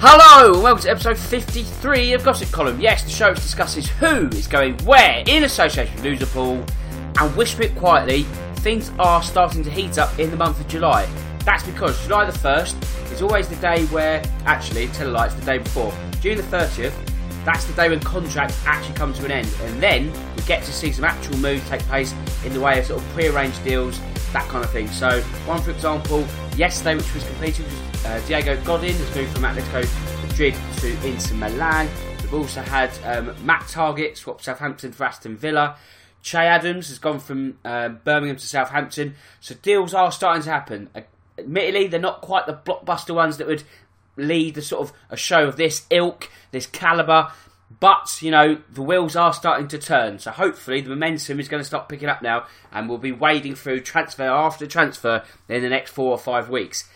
Hello, welcome to episode 53 of Gossip Column. Yes, the show discusses who is going where in association with Liverpool, and whisper it quietly, things are starting to heat up in the month of July. That's because July the 1st is always the day where, actually, it's the day before. June the 30th, that's the day when contracts actually come to an end, and then we get to see some actual moves take place in the way of sort of pre-arranged deals, that kind of thing. So, one for example, yesterday, which was completed, was uh, Diego Godin has moved from Atletico Madrid to Inter Milan. We've also had um, Matt Targett swap Southampton for Aston Villa. Che Adams has gone from uh, Birmingham to Southampton. So deals are starting to happen. Admittedly, they're not quite the blockbuster ones that would lead the sort of a show of this ilk, this caliber. But, you know, the wheels are starting to turn. So hopefully the momentum is going to start picking up now and we'll be wading through transfer after transfer in the next four or five weeks.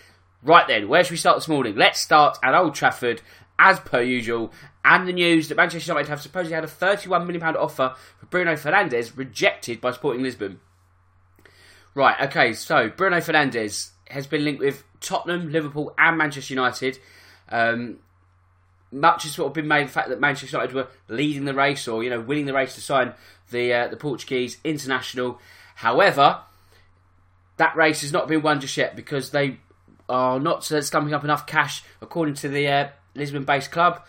Right then, where should we start this morning? Let's start at Old Trafford, as per usual, and the news that Manchester United have supposedly had a £31 million offer for Bruno Fernandes rejected by Sporting Lisbon. Right, okay, so Bruno Fernandes has been linked with Tottenham, Liverpool, and Manchester United. Um, much has sort of been made of the fact that Manchester United were leading the race or, you know, winning the race to sign the, uh, the Portuguese international. However, that race has not been won just yet because they are not stumping up enough cash, according to the uh, Lisbon-based club.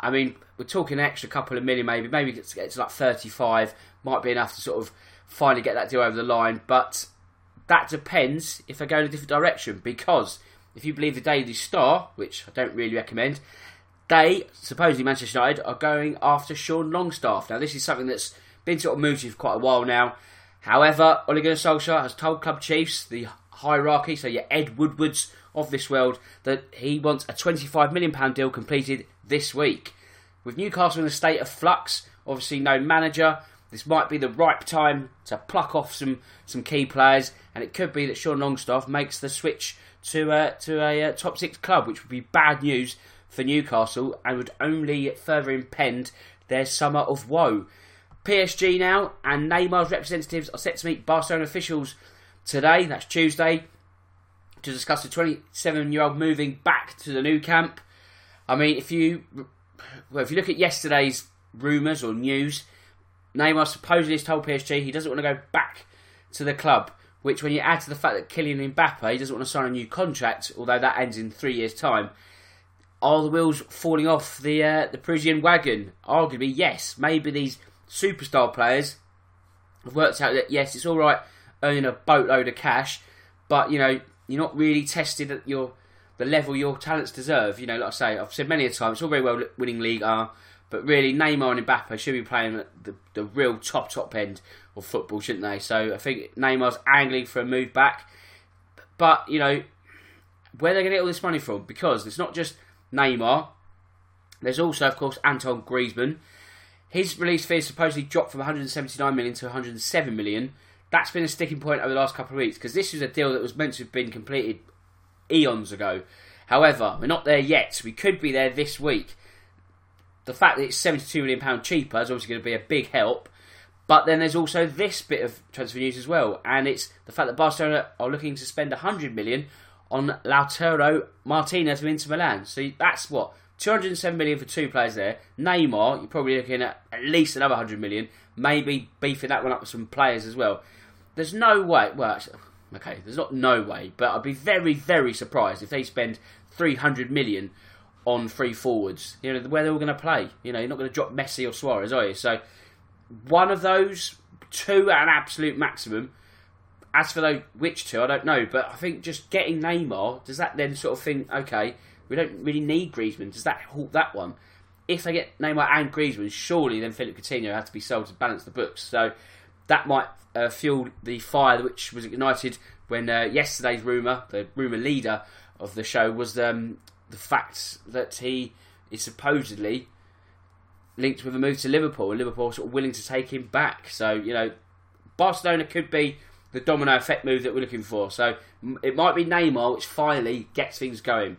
I mean, we're talking an extra couple of million, maybe, maybe it's, to like 35, might be enough to sort of finally get that deal over the line. But that depends if they go in a different direction, because if you believe the Daily Star, which I don't really recommend, they supposedly Manchester United are going after Sean Longstaff. Now, this is something that's been sort of moved for quite a while now. However, Ole Gunnar Solskjaer has told club chiefs, the hierarchy, so your Ed Woodwards of this world, that he wants a £25 million deal completed this week. With Newcastle in a state of flux, obviously no manager, this might be the ripe time to pluck off some, some key players, and it could be that Sean Longstaff makes the switch to, uh, to a uh, top six club, which would be bad news for Newcastle and would only further impend their summer of woe. PSG now and Neymar's representatives are set to meet Barcelona officials today, that's Tuesday, to discuss the 27 year old moving back to the Nou Camp. I mean, if you well, if you look at yesterday's rumours or news, Neymar supposedly has told PSG he doesn't want to go back to the club. Which, when you add to the fact that Kylian Mbappe doesn't want to sign a new contract, although that ends in three years' time, are the wheels falling off the uh, the Parisian wagon? Arguably, yes. Maybe these superstar players have worked out that yes, it's all right earning a boatload of cash, but you know you're not really tested at your the level your talents deserve. You know, like I say, I've said many a time, it's all very well winning league are, but really Neymar and Mbappe should be playing at the, the real top top end of football, shouldn't they? So I think Neymar's angling for a move back, but you know where they're going to get all this money from because it's not just Neymar. There's also, of course, Anton Griezmann. His release fee supposedly dropped from 179 million to 107 million that's been a sticking point over the last couple of weeks because this was a deal that was meant to have been completed eons ago. However, we're not there yet. We could be there this week. The fact that it's £72 million cheaper is obviously going to be a big help. But then there's also this bit of transfer news as well, and it's the fact that Barcelona are looking to spend 100 million on Lautaro Martinez from Inter Milan. So that's what 207 million for two players there. Neymar, you're probably looking at at least another 100 million. Maybe beefing that one up with some players as well. There's no way. Well, okay, there's not no way, but I'd be very, very surprised if they spend 300 million on free forwards. You know, where they're all going to play. You know, you're not going to drop Messi or Suarez, are you? So, one of those, two at an absolute maximum. As for those, which two, I don't know, but I think just getting Neymar, does that then sort of think, okay, we don't really need Griezmann, does that halt that one? if they get Neymar and Griezmann, surely then Philippe Coutinho has to be sold to balance the books. So that might uh, fuel the fire which was ignited when uh, yesterday's rumour, the rumour leader of the show, was um, the fact that he is supposedly linked with a move to Liverpool, and Liverpool sort of willing to take him back. So you know, Barcelona could be the domino effect move that we're looking for. So it might be Neymar which finally gets things going.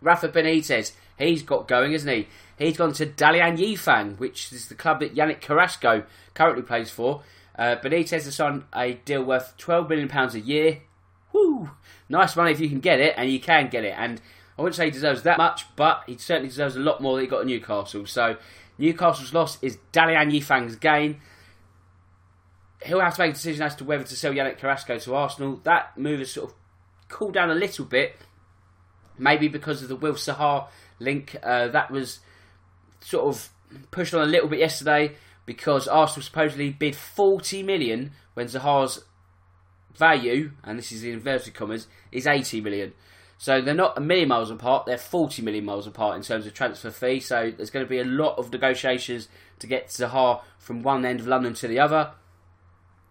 Rafa Benitez, he's got going, isn't he? He's gone to Dalian Yifang, which is the club that Yannick Carrasco currently plays for. Uh, Benitez has signed a deal worth £12 million a year. Woo! Nice money if you can get it, and you can get it. And I wouldn't say he deserves that much, but he certainly deserves a lot more than he got at Newcastle. So Newcastle's loss is Dalian Yifang's gain. He'll have to make a decision as to whether to sell Yannick Carrasco to Arsenal. That move has sort of cooled down a little bit, maybe because of the Wilf Zaha link. Uh, that was sort of pushed on a little bit yesterday because Arsenal supposedly bid 40 million when Zaha's value, and this is in inverted commas, is 80 million. So they're not a million miles apart, they're 40 million miles apart in terms of transfer fee. So there's going to be a lot of negotiations to get Zaha from one end of London to the other.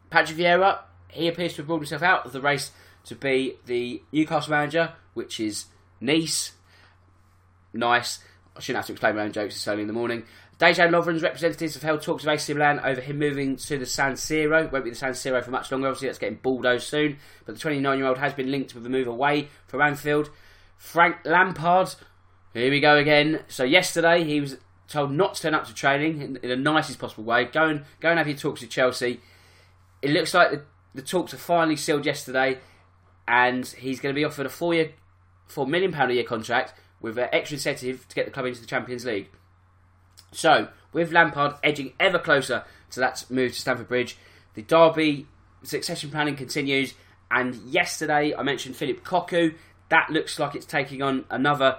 Patrick Vieira, he appears to have ruled himself out of the race to be the Newcastle manager, which is Nice. Nice. I shouldn't have to explain my own jokes this early in the morning. Dejan Lovren's representatives have held talks with AC Milan over him moving to the San Siro. Won't be the San Siro for much longer, obviously, that's getting bulldozed soon. But the 29 year old has been linked with a move away from Anfield. Frank Lampard, here we go again. So, yesterday he was told not to turn up to training in, in the nicest possible way. Go and, go and have your talks with Chelsea. It looks like the, the talks are finally sealed yesterday, and he's going to be offered a four year, £4 million a year contract with an extra incentive to get the club into the Champions League. So, with Lampard edging ever closer to that move to Stamford Bridge, the Derby succession planning continues. And yesterday, I mentioned Philip Cocu. That looks like it's taking on another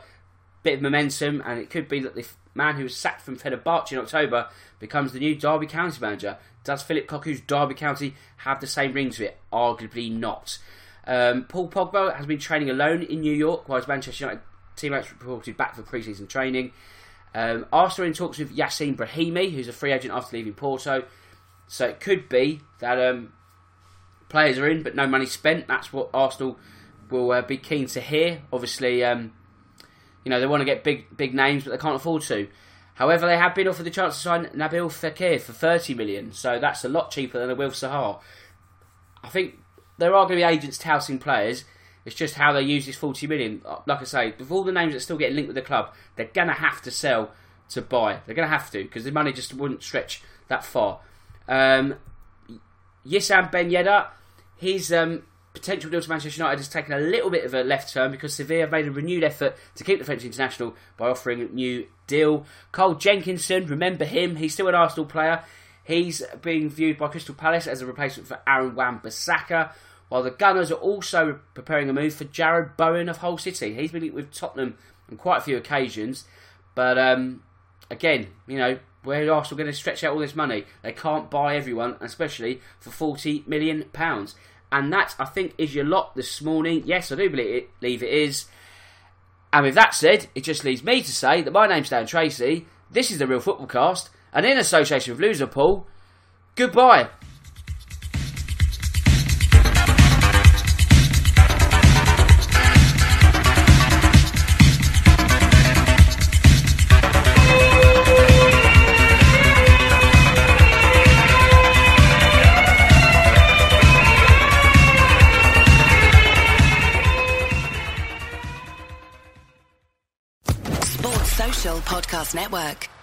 bit of momentum, and it could be that the man who was sacked from Fenerbahce in October becomes the new Derby County manager. Does Philip Cocu's Derby County have the same ring to it? Arguably not. Um, Paul Pogba has been training alone in New York, while his Manchester United teammates reported back for pre-season training. Um, Arsenal in talks with Yacine Brahimi, who's a free agent after leaving Porto. So it could be that um, players are in, but no money spent. That's what Arsenal will uh, be keen to hear. Obviously, um, you know they want to get big big names, but they can't afford to. However, they have been offered the chance to sign Nabil Fekir for 30 million, so that's a lot cheaper than a Wilf Zaha. I think there are going to be agents touting players. It's just how they use this 40 million. Like I say, with all the names that still get linked with the club, they're going to have to sell to buy. They're going to have to because the money just wouldn't stretch that far. Um, Wissam Ben Yedder, his um, potential deal to Manchester United has taken a little bit of a left turn because Sevilla have made a renewed effort to keep the French international by offering a new deal. Carl Jenkinson, remember him? He's still an Arsenal player. He's being viewed by Crystal Palace as a replacement for Aaron Wan-Bissaka while the Gunners are also preparing a move for Jarrod Bowen of Hull City. He's been with Tottenham on quite a few occasions, but um, again, you know, where are Arsenal going to stretch out all this money? They can't buy everyone, especially for forty million pounds. And that, I think, is your lot this morning. Yes, I do believe it is. And with that said, it just leaves me to say that my name's Dan Tracy. This is the Real Football Cast, and in association with Loserpool, goodbye. Podcast Network.